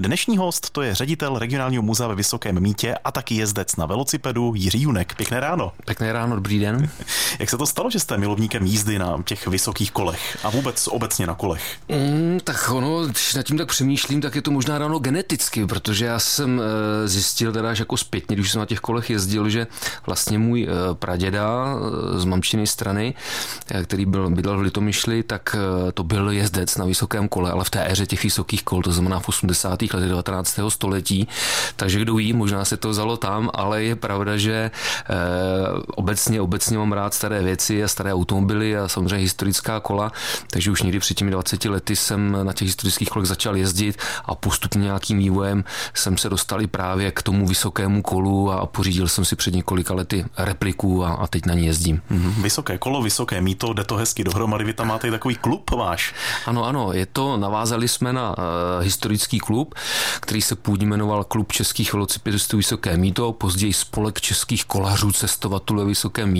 Dnešní host to je ředitel regionálního muzea ve Vysokém Mítě a taky jezdec na velocipedu Jiří Junek. Pěkné ráno. Pěkné ráno, dobrý den. Jak se to stalo, že jste milovníkem jízdy na těch vysokých kolech a vůbec obecně na kolech? Mm, tak ono, když nad tím tak přemýšlím, tak je to možná ráno geneticky, protože já jsem e, zjistil teda až jako zpětně, když jsem na těch kolech jezdil, že vlastně můj e, praděda e, z mamčiny strany, který byl bydlel v Litomyšli, tak to byl jezdec na vysokém kole, ale v té éře těch vysokých kol, to znamená v 80. letech 19. století. Takže kdo ví, možná se to vzalo tam, ale je pravda, že e, obecně, obecně mám rád staré věci a staré automobily a samozřejmě historická kola, takže už někdy před těmi 20 lety jsem na těch historických kolech začal jezdit a postupně nějakým vývojem jsem se dostal i právě k tomu vysokému kolu a pořídil jsem si před několika lety repliku a, a teď na ní jezdím. Mm-hmm. Vysoké kolo, vysoké míto, jde to hezky dohromady, vy tam máte takový klub váš. Ano, ano, je to, navázali jsme na uh, historický klub, který se původně jmenoval Klub českých velocipedistů Vysoké míto, později Spolek českých kolařů cestovatelů ve Vysokém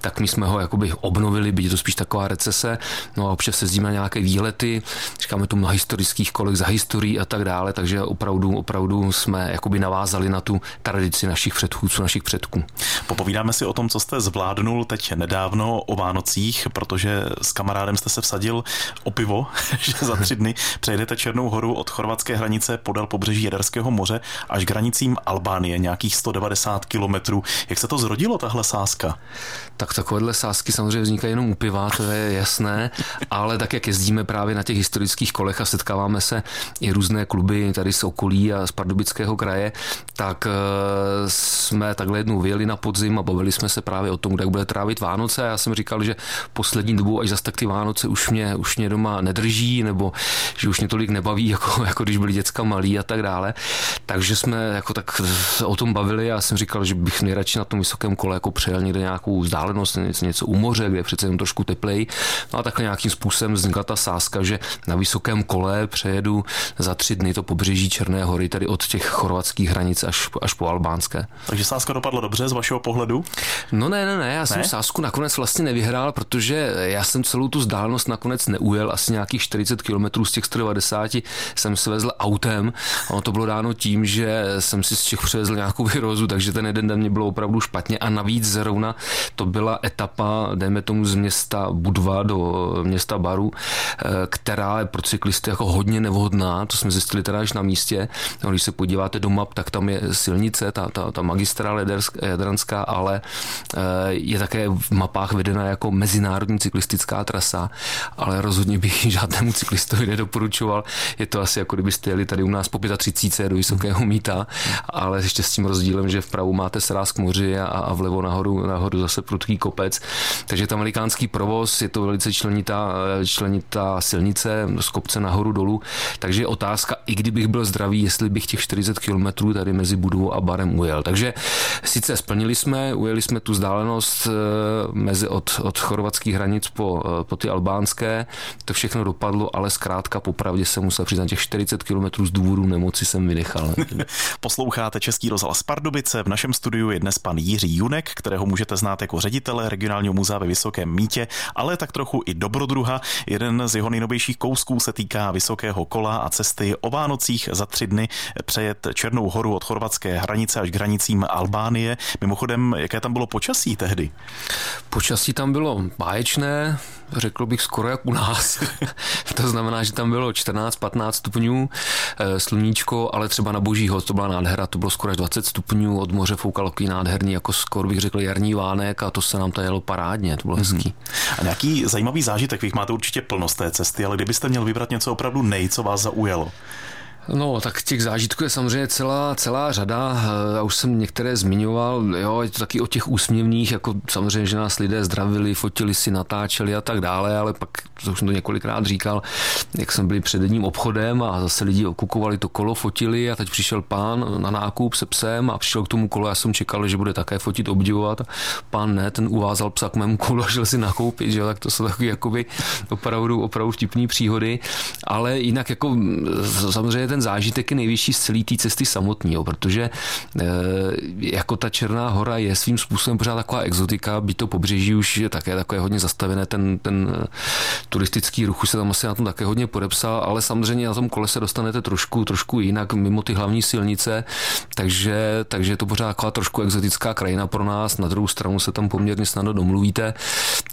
tak my jsme ho jakoby obnovili, byť je to spíš taková recese, no a občas jezdíme na nějaké výlety, říkáme tomu na historických kolech za historií a tak dále, takže opravdu, opravdu jsme jakoby navázali na tu tradici našich předchůdců, našich předků. Popovídáme si o tom, co jste zvládnul teď nedávno o Vánocích, protože s kamarádem jste se vsadil o pivo, že za tři dny přejedete Černou horu od chorvatské hranice podél pobřeží Jaderského moře až k hranicím Albánie, nějakých 190 kilometrů. Jak se to zrodilo, tahle sázka? Tak takovéhle sázky samozřejmě vznikají jenom u piva, to je jasné, ale tak, jak jezdíme právě na těch historických kolech a setkáváme se i různé kluby tady z okolí a z Pardubického kraje, tak jsme takhle jednou vyjeli na podzim a bavili jsme se právě o tom, jak bude trávit Vánoce. Já jsem říkal, že poslední dobu až zase tak ty Vánoce už mě, už mě doma nedrží, nebo že už mě tolik nebaví, jako, jako když byli děcka malí a tak dále. Takže jsme jako tak o tom bavili a já jsem říkal, že bych nejradši na tom vysokém kole jako přejel někde nějakou vzdálenost, něco, něco u moře, kde je přece jen trošku teplej. No a takhle nějakým způsobem vznikla ta sázka, že na vysokém kole přejedu za tři dny to pobřeží Černé hory, tady od těch chorvatských hranic až, až po albánské. Takže sázka dopadla dobře z vašeho pohledu? No ne, ne, ne, já ne? jsem sázku nakonec vlastně nevyhrál, protože já jsem celou tu vzdálenost nakonec neujel, asi nějakých 40 km z těch 190 jsem se vezl autem. Ono to bylo dáno tím, že jsem si z Čech přivezl nějakou vyrozu, takže ten jeden den mě bylo opravdu špatně a navíc zrovna to byla etapa, dejme tomu z města Budva do města Baru, eh, která je pro cyklisty jako hodně nevhodná, to jsme zjistili teda až na místě. No, když se podíváte do map, tak tam je silnice, ta, ta, ta magistrál jadranská, ale eh, je také v mapách vedena jako mezinárodní cyklistická trasa, ale rozhodně bych žádnému cyklistovi nedoporučoval. Je to asi jako kdybyste jeli tady u nás po 35 do Vysokého míta, ale ještě s tím rozdílem, že vpravo máte sráz k moři a, a vlevo nahoru, nahoru zase prudký kopec. Takže tam velikánský provoz, je to velice členitá, členitá silnice z kopce nahoru dolů. Takže otázka, i kdybych byl zdravý, jestli bych těch 40 km tady mezi budovou a barem ujel. Takže sice splnili jsme, ujeli jsme tu vzdálenost eh, mezi od, od chorvatských hranic po, eh, po ty albánské, to všechno dopadlo, ale zkrátka popravdě se musel přiznat, těch 40 km z důvodu nemoci jsem vynechal. Posloucháte Český rozhlas Pardubice. V našem studiu je dnes pan Jiří Junek, kterého můžete znát jako ředitele regionálního muzea ve Vysokém Mítě, ale tak trochu i dobrodruha. Jeden z jeho nejnovějších kousků se týká Vysokého kola a cesty o Vánocích za tři dny přejet Černou horu od chorvatské hranice až k hranicím Albánie. Mimochodem, jaké tam bylo počasí tehdy? Počasí tam bylo báječné, řekl bych skoro jak u nás. to znamená, že tam bylo 14-15 stupňů, sluníčko, ale třeba na boží to byla nádhera, to bylo skoro až 20 stupňů, od moře foukal takový nádherný, jako skoro bych řekl jarní vánek a to se nám tady jelo parádně, to bylo mm-hmm. hezký. A nějaký zajímavý zážitek, vy máte určitě plnost té cesty, ale kdybyste měl vybrat něco opravdu nej, co vás zaujalo? No, tak těch zážitků je samozřejmě celá, celá řada. Já už jsem některé zmiňoval, jo, je to taky o těch úsměvných, jako samozřejmě, že nás lidé zdravili, fotili si, natáčeli a tak dále, ale pak, to už jsem to několikrát říkal, jak jsem byli před jedním obchodem a zase lidi okukovali to kolo, fotili a teď přišel pán na nákup se psem a přišel k tomu kolo, já jsem čekal, že bude také fotit, obdivovat. Pán ne, ten uvázal psa k mému kolu a šel si nakoupit, že tak to jsou takové opravdu, opravdu vtipné příhody, ale jinak jako samozřejmě ten zážitek je nejvyšší z celé té cesty samotný, jo, protože e, jako ta Černá hora je svým způsobem pořád taková exotika, by to pobřeží už je také takové hodně zastavené, ten, ten turistický ruch se tam asi na tom také hodně podepsal, ale samozřejmě na tom kole se dostanete trošku, trošku jinak mimo ty hlavní silnice, takže, takže je to pořád taková trošku exotická krajina pro nás, na druhou stranu se tam poměrně snadno domluvíte,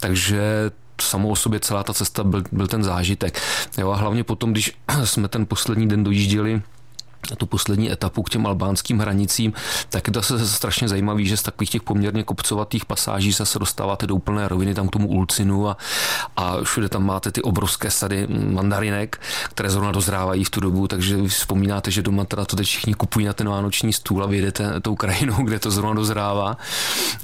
takže samo o sobě celá ta cesta byl, byl ten zážitek. Jo, a hlavně potom, když jsme ten poslední den dojížděli tu poslední etapu k těm albánským hranicím, tak je to zase strašně zajímavý, že z takových těch poměrně kopcovatých pasáží se dostáváte do úplné roviny tam k tomu Ulcinu a, a všude tam máte ty obrovské sady mandarinek, které zrovna dozrávají v tu dobu, takže vzpomínáte, že doma teda to teď všichni kupují na ten vánoční stůl a vyjedete tou krajinou, kde to zrovna dozrává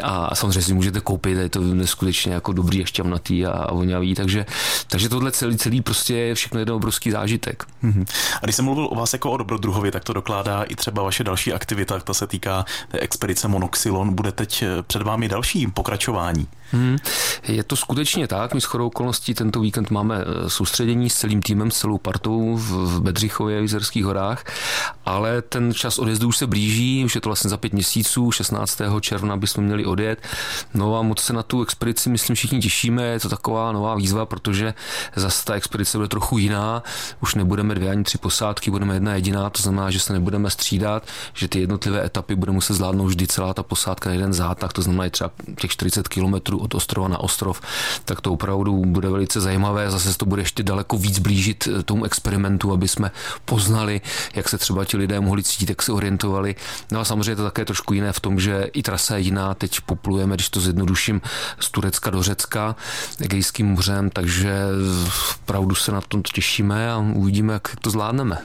a samozřejmě si můžete koupit, je to neskutečně jako dobrý a šťavnatý a, vonavý, takže, takže tohle celý, celý prostě je všechno jeden obrovský zážitek. Mm-hmm. A když jsem mluvil o vás jako o dobrodruhovi, tak to dokládá i třeba vaše další aktivita, ta se týká té expedice Monoxylon. Bude teď eh, před vámi další pokračování. Hmm, je to skutečně tak. My s chodou okolností tento víkend máme eh, soustředění s celým týmem, s celou partou v Bedřichově, v Jizerských horách, ale ten čas odjezdu už se blíží, už je to vlastně za pět měsíců, 16. června bychom měli odjet. No a moc se na tu expedici, myslím, všichni těšíme, je to taková nová výzva, protože zase ta expedice bude trochu jiná, už nebudeme dvě ani tři posádky, budeme jedna jediná, to znamená, že se nebudeme střídat, že ty jednotlivé etapy bude muset zvládnout vždy celá ta posádka na jeden zátah, to znamená třeba těch 40 kilometrů od ostrova na ostrov, tak to opravdu bude velice zajímavé. Zase to bude ještě daleko víc blížit eh, tomu experimentu, aby jsme poznali, jak se třeba ti lidé mohli cítit, jak se orientovali. No a samozřejmě je to také trošku jiné v tom, že i trasa je jiná. Teď poplujeme, když to zjednoduším, z Turecka do Řecka, Egejským mořem, takže opravdu se na to těšíme a uvidíme, jak to zvládneme.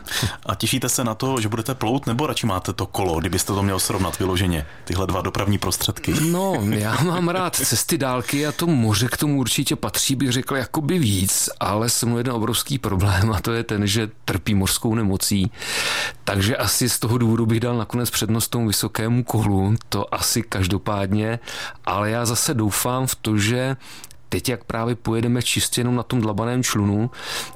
A těšíte se na to, že budete plout, nebo radši máte to kolo, kdybyste to měl srovnat vyloženě, tyhle dva dopravní prostředky? No, já mám rád cesty dálky a to moře k tomu určitě patří, bych řekl, jakoby víc, ale jsem jeden obrovský problém a to je ten, že trpí mořskou nemocí. Takže asi z toho důvodu bych dal nakonec přednost tomu vysokému kolu, to asi každopádně, ale já zase doufám v to, že Teď, jak právě pojedeme čistě jenom na tom dlabaném člunu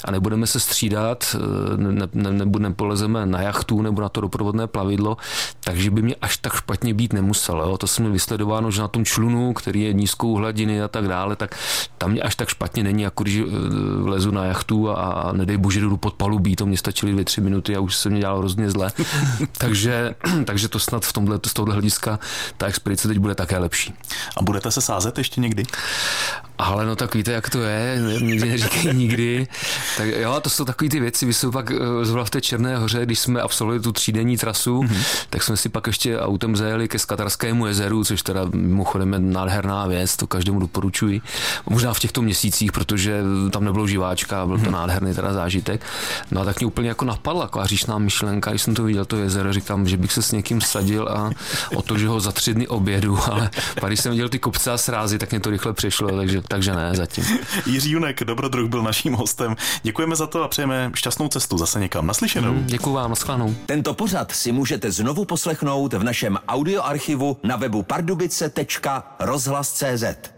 a nebudeme se střídat, eh, ne, ne, ne, nepolezeme na jachtu nebo na to doprovodné plavidlo, takže by mě až tak špatně být nemuselo. Jo. To se mi vysledováno, že na tom člunu, který je nízkou hladiny a tak dále, tak tam mě až tak špatně není, jako když vlezu eh, na jachtu a, a nedej bože jdu pod palubí, to mě stačily dvě, tři minuty a už se mě dělalo hrozně zle. takže, takže to snad v tomhle, z tohohle hlediska ta expedice teď bude také lepší. A budete se sázet ještě někdy? Ale no tak víte, jak to je, nikdy neříkej nikdy. Tak jo, to jsou takové ty věci, vy jsou pak eh, zrovna v té Černé hoře, když jsme absolvovali tu třídenní trasu, mm-hmm. tak jsme si pak ještě autem zajeli ke Skatarskému jezeru, což teda mimochodem je nádherná věc, to každému doporučuji. Možná v těchto měsících, protože tam nebylo živáčka, byl to mm-hmm. nádherný teda zážitek. No a tak mě úplně jako napadla taková říšná myšlenka, když jsem to viděl, to jezero, říkám, že bych se s někým sadil a o to, že ho za tři dny obědu, ale pak když jsem viděl ty kopce a srázy, tak mě to rychle přišlo, takže takže ne zatím. Jiří Junek, dobrodruh, byl naším hostem. Děkujeme za to a přejeme šťastnou cestu zase někam. Naslyšenou. Mm, děkuji vám, naschledanou. Tento pořad si můžete znovu poslechnout v našem audioarchivu na webu pardubice.rozhlas.cz.